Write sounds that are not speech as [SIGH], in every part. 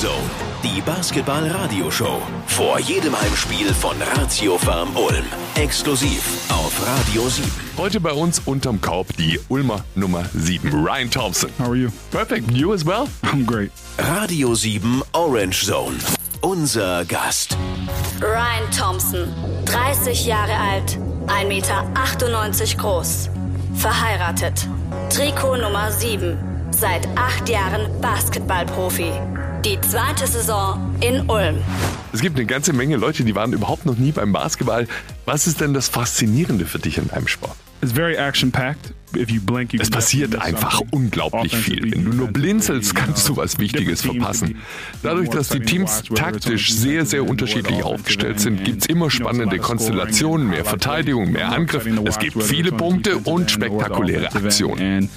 Zone, die Basketball-Radioshow. Vor jedem Heimspiel von Ratio Farm Ulm. Exklusiv auf Radio 7. Heute bei uns unterm Korb die Ulmer Nummer 7, Ryan Thompson. How are you? Perfect, you as well? I'm great. Radio 7 Orange Zone. Unser Gast. Ryan Thompson, 30 Jahre alt, 1,98 Meter groß. Verheiratet. Trikot Nummer 7. Seit acht Jahren Basketballprofi. Die zweite Saison in Ulm. Es gibt eine ganze Menge Leute, die waren überhaupt noch nie beim Basketball. Was ist denn das Faszinierende für dich in deinem Sport? It's very action-packed. If you blink, you Es passiert einfach unglaublich viel. Wenn du nur blinzelst, kannst du was Wichtiges verpassen. Dadurch, dass die Teams taktisch sehr, sehr unterschiedlich aufgestellt sind, end. gibt's immer spannende Konstellationen, mehr Verteidigung, mehr Angriff. Es gibt viele Punkte und spektakuläre. Aktionen.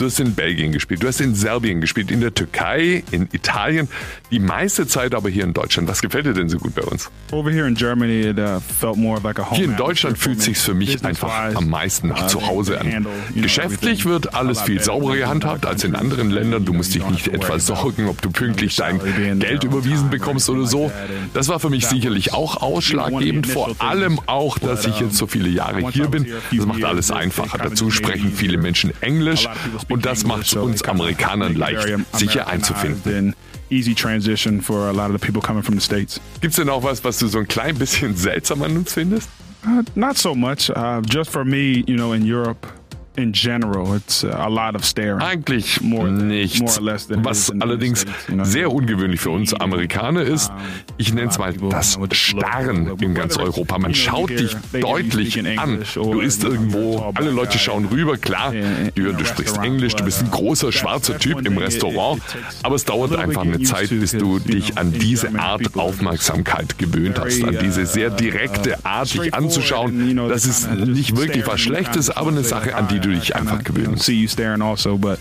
Du hast in Belgien gespielt, du hast in Serbien gespielt, in der Türkei, in Italien, die meiste Zeit aber hier in Deutschland. Was gefällt dir denn so gut bei uns? Over here in Germany, it uh, felt more of like a home Hier in Deutschland fühlt me. sich's für mich einfach am meisten nach uh, zu Hause an. Geschäftlich wird alles viel sauberer gehandhabt als in anderen Ländern. Du musst dich nicht etwa sorgen, ob du pünktlich dein Geld überwiesen bekommst oder so. Das war für mich sicherlich auch ausschlaggebend, vor allem auch, dass ich jetzt so viele Jahre hier bin. Das macht alles einfacher. Dazu sprechen viele Menschen Englisch und das macht es uns Amerikanern leicht, sich hier einzufinden. Easy transition for a lot of the people coming from the States. Gibt's denn auch was, was du so ein klein bisschen [LAUGHS] seltsam an uns findest? Uh, not so much. Uh, just for me, you know, in Europe, in general, it's uh, a lot of staring. Eigentlich More nichts. more Was allerdings States, you know. sehr ungewöhnlich für uns Amerikaner ist, ich nenne es mal das Starren in ganz Europa. Man schaut dich deutlich an. Du isst irgendwo, alle Leute schauen rüber, klar, du, du sprichst Englisch, du bist ein großer schwarzer Typ im Restaurant, aber es dauert einfach eine Zeit, bis du dich an diese Art Aufmerksamkeit gewöhnt hast, an diese sehr direkte Art, dich anzuschauen. Das ist nicht wirklich was Schlechtes, aber eine Sache, an die du dich einfach gewöhnen musst. See you staring also, but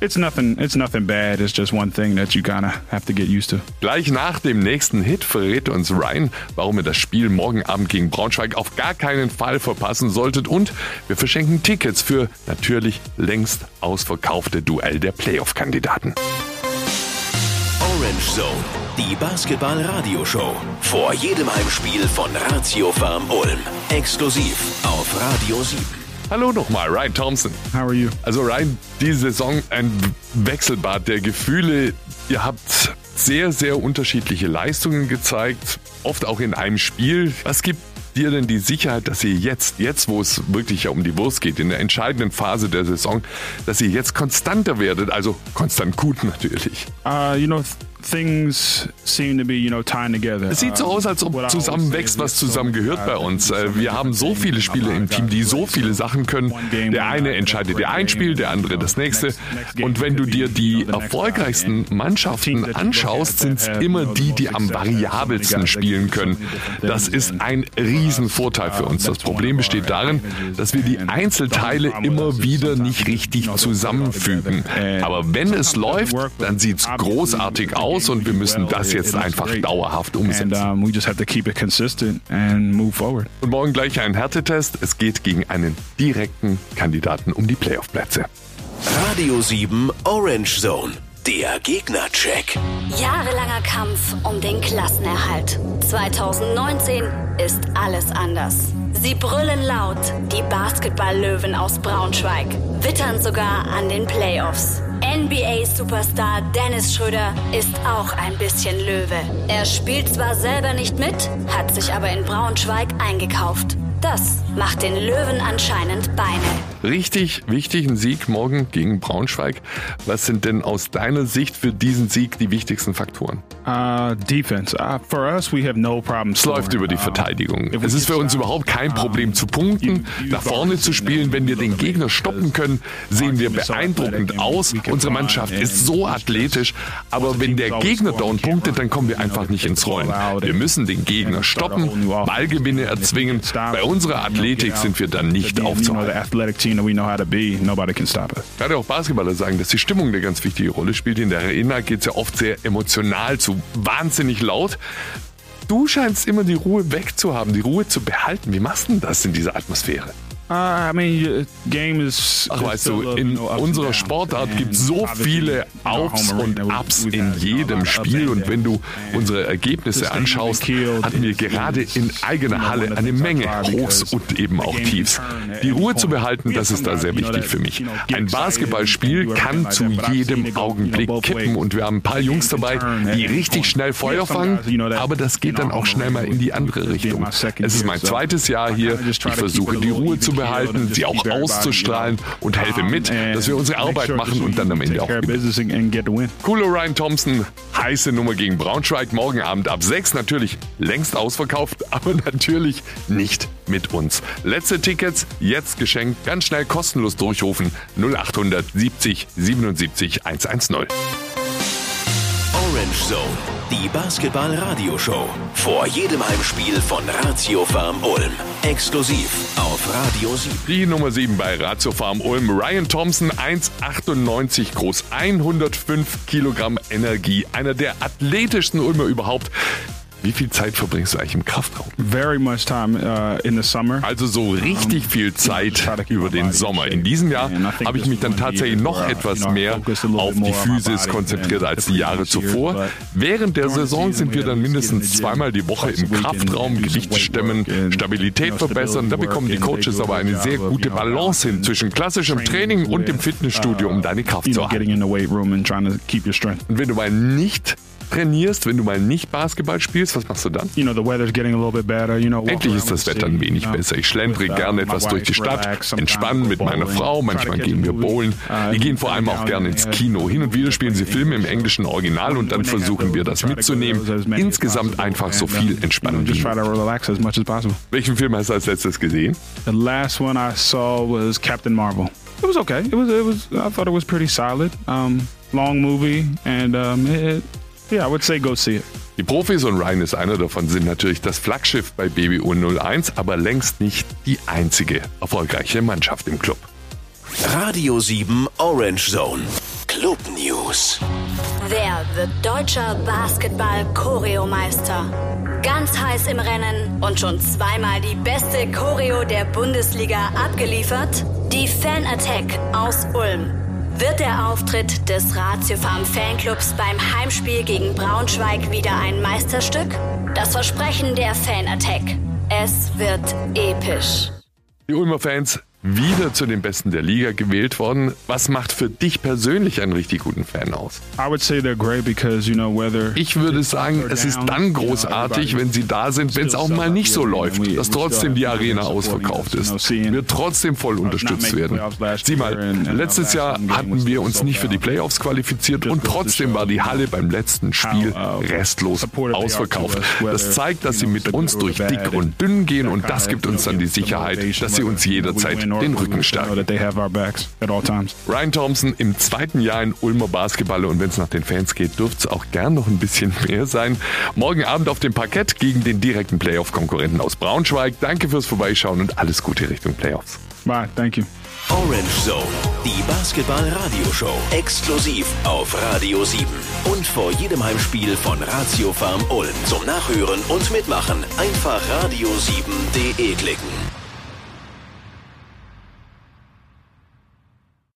it's nothing. It's nothing bad. It's just one thing that you kind of have to get used to. Gleich nach dem nächsten Hit verrät uns Ryan, warum ihr das Spiel morgen Abend gegen Braunschweig auf gar keinen Fall verpassen solltet und wir verschenken Tickets für natürlich längst ausverkaufte Duell der Playoff-Kandidaten. Orange Zone, die Basketball-Radioshow. Vor jedem Heimspiel von Ratio Farm Ulm. Exklusiv auf Radio 7. Hallo nochmal, Ryan Thompson. How are you? Also Ryan, diese Saison ein Wechselbad der Gefühle. Ihr habt sehr, sehr unterschiedliche Leistungen gezeigt, oft auch in einem Spiel. Was gibt dir denn die Sicherheit, dass ihr jetzt, jetzt wo es wirklich ja um die Wurst geht, in der entscheidenden Phase der Saison, dass ihr jetzt konstanter werdet, also konstant gut natürlich? Uh, you know, things seem to be, you know, tying together. Es sieht so Uh, aus, als ob zusammen wächst, was zusammen gehört guys bei uns. Äh, many Wir haben so viele things. Spieler im Team, die so viele Sachen können. Der eine entscheidet der ein Spiel, der andere das nächste. Und wenn du dir die erfolgreichsten Mannschaften anschaust, sind es immer die, die am variabelsten spielen können. Das ist ein Riesenvorteil für uns. Das Problem besteht darin, dass wir die Einzelteile immer wieder nicht richtig zusammenfügen. Aber wenn es läuft, dann sieht es großartig aus und wir müssen das jetzt einfach dauerhaft And umsetzen. um, we just have to keep it consistent and move forward. Und morgen gleich ein Härtetest. Es geht gegen einen direkten Kandidaten um die Playoff-Plätze. Radio 7 Orange Zone, der Gegnercheck. Jahrelanger Kampf um den Klassenerhalt. 2019 ist alles anders. Sie brüllen laut, die Basketball-Löwen aus Braunschweig, wittern sogar an den Playoffs. NBA-Superstar Dennis Schröder ist auch ein bisschen Löwe. Er spielt zwar selber nicht mit, hat sich aber in Braunschweig eingekauft. Das macht den Löwen anscheinend Beine. Richtig wichtig, ein Sieg morgen gegen Braunschweig. Was sind denn aus deiner Sicht für diesen Sieg die wichtigsten Faktoren? Uh, defense. Uh, for us, we have no problem. Es läuft über die Verteidigung. Es ist für uns überhaupt kein Problem zu punkten, nach vorne zu spielen. Wenn wir den Gegner stoppen können, sehen wir beeindruckend aus. Unsere Mannschaft ist so athletisch, aber wenn der Gegner down punktet, dann kommen wir einfach nicht ins Rollen. Wir müssen den Gegner stoppen, Ballgewinne erzwingen. Bei unserer Athletik sind wir dann nicht aufzuhalten. Gerade auch Basketballer sagen, dass die Stimmung eine ganz wichtige Rolle spielt. In der Arena geht es ja oft sehr emotional zu, wahnsinnig laut. Du scheinst immer die Ruhe wegzuhaben, die Ruhe zu behalten. Wie machst du denn das in dieser Atmosphäre? Ach, weißt du, in unserer Sportart gibt es so viele Aufs und Ups in jedem Spiel und wenn du unsere Ergebnisse anschaust, hatten wir gerade in eigener Halle eine Menge Hochs und eben auch Tiefs. Die Ruhe zu behalten, das ist da sehr wichtig für mich. Ein Basketballspiel kann zu jedem Augenblick kippen und wir haben ein paar Jungs dabei, die richtig schnell Feuer fangen, aber das geht dann auch schnell mal in die andere Richtung. Es ist mein zweites Jahr hier. Ich versuche die Ruhe zu behalten, sie auch auszustrahlen und helfe mit, dass wir unsere Arbeit machen und dann am Ende auch gewinnen. Cooler Ryan Thompson, heiße Nummer gegen Braunschweig, morgen Abend ab 6 natürlich längst ausverkauft, [LAUGHS] aber natürlich nicht mit uns. Letzte Tickets jetzt geschenkt, ganz schnell kostenlos durchrufen 0800 70 77 110. Orange Zone, die Basketball-Radioshow. Vor jedem Heimspiel von Ratio Farm Ulm. Exklusiv auf Radio 7. Die Nummer 7 bei Ratio Farm Ulm. Ryan Thompson, 1,98 groß, 105 Kilogramm Energie. Einer der athletischsten Ulmer überhaupt. Wie viel Zeit verbringst du eigentlich im Kraftraum? Very much time uh, in the summer. Also so richtig viel Zeit über den Sommer. In diesem Jahr habe ich mich dann tatsächlich noch uh, etwas mehr auf die Physis konzentriert als die Jahre zuvor. Während der Saison sind wir dann mindestens zweimal die Woche im Kraftraum, Gewicht stemmen, Stabilität verbessern. Da bekommen die Coaches aber eine sehr gute Balance hin zwischen klassischem Training und dem Fitnessstudio, um deine Kraft zu halten. Und wenn du mal nicht trainierst, wenn du mal nicht Basketball spielst, was machst du dann? You know, better, you know, Endlich ist das Wetter ein wenig besser. Ich schlendere uh, gerne etwas durch die Stadt, entspannen mit meiner Frau, manchmal gehen wir bowlen. Uh, wir gehen vor allem auch gerne ins Kino. Hin und wieder spielen sie Filme im englischen Original und dann versuchen wir das mitzunehmen. Insgesamt einfach so viel entspannen wie Welchen Film hast du als letztes gesehen? The last one I saw was Captain Marvel. It was okay. It was, it was, I thought it was pretty solid. Um, long movie and um, it, Yeah, I would say go see it. Die Profis und Ryan ist einer davon, sind natürlich das Flaggschiff bei BBU 01, aber längst nicht die einzige erfolgreiche Mannschaft im Club. Radio 7 Orange Zone. Club News. Wer wird deutscher Basketball-Choreomeister? Ganz heiß im Rennen und schon zweimal die beste Choreo der Bundesliga abgeliefert? Die Fan Attack aus Ulm. Wird der Auftritt des Ratiofarm Fanclubs beim Heimspiel gegen Braunschweig wieder ein Meisterstück? Das Versprechen der Fan Attack. Es wird episch. Die Ulmer Fans wieder zu den Besten der Liga gewählt worden. Was macht für dich persönlich einen richtig guten Fan aus? Ich würde sagen, es ist dann großartig, wenn sie da sind, wenn es auch mal nicht so läuft, dass trotzdem die Arena ausverkauft ist. Wir trotzdem voll unterstützt werden. Sieh mal, letztes Jahr hatten wir uns nicht für die Playoffs qualifiziert und trotzdem war die Halle beim letzten Spiel restlos ausverkauft. Das zeigt, dass sie mit uns durch dick und dünn gehen und das gibt uns dann die Sicherheit, dass sie uns jederzeit den Rücken stärken. Ryan Thompson im zweiten Jahr in Ulmer Basketball und wenn es nach den Fans geht, dürfte es auch gern noch ein bisschen [LAUGHS] mehr sein. Morgen Abend auf dem Parkett gegen den direkten Playoff-Konkurrenten aus Braunschweig. Danke fürs Vorbeischauen und alles Gute Richtung Playoffs. Bye, thank you. Orange Zone, die Basketball-Radioshow, exklusiv auf Radio 7. Und vor jedem Heimspiel von Ratio Farm Ulm. Zum Nachhören und Mitmachen einfach radio7.de klicken.